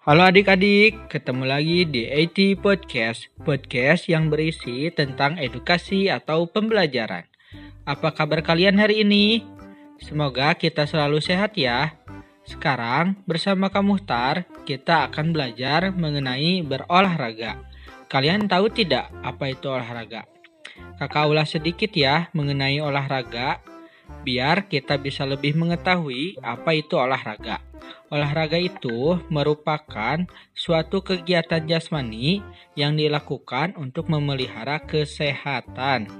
Halo adik-adik, ketemu lagi di AT Podcast, podcast yang berisi tentang edukasi atau pembelajaran. Apa kabar kalian hari ini? Semoga kita selalu sehat ya. Sekarang bersama Kak Muhtar, kita akan belajar mengenai berolahraga. Kalian tahu tidak apa itu olahraga? Kakak ulas sedikit ya mengenai olahraga, biar kita bisa lebih mengetahui apa itu olahraga. Olahraga itu merupakan suatu kegiatan jasmani yang dilakukan untuk memelihara kesehatan.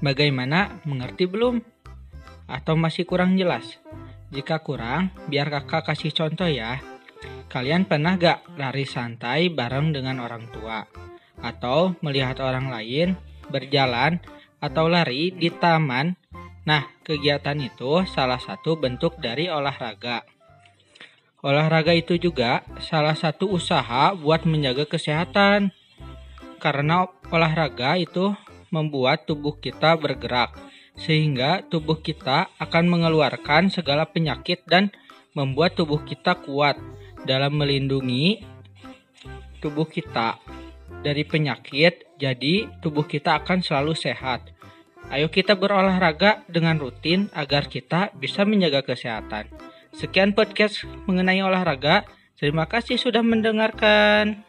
Bagaimana? Mengerti belum? Atau masih kurang jelas? Jika kurang, biar kakak kasih contoh ya. Kalian pernah gak lari santai bareng dengan orang tua? Atau melihat orang lain berjalan atau lari di taman? Nah, kegiatan itu salah satu bentuk dari olahraga. Olahraga itu juga salah satu usaha buat menjaga kesehatan. Karena olahraga itu membuat tubuh kita bergerak, sehingga tubuh kita akan mengeluarkan segala penyakit dan membuat tubuh kita kuat dalam melindungi tubuh kita dari penyakit. Jadi, tubuh kita akan selalu sehat. Ayo kita berolahraga dengan rutin agar kita bisa menjaga kesehatan. Sekian podcast mengenai olahraga. Terima kasih sudah mendengarkan.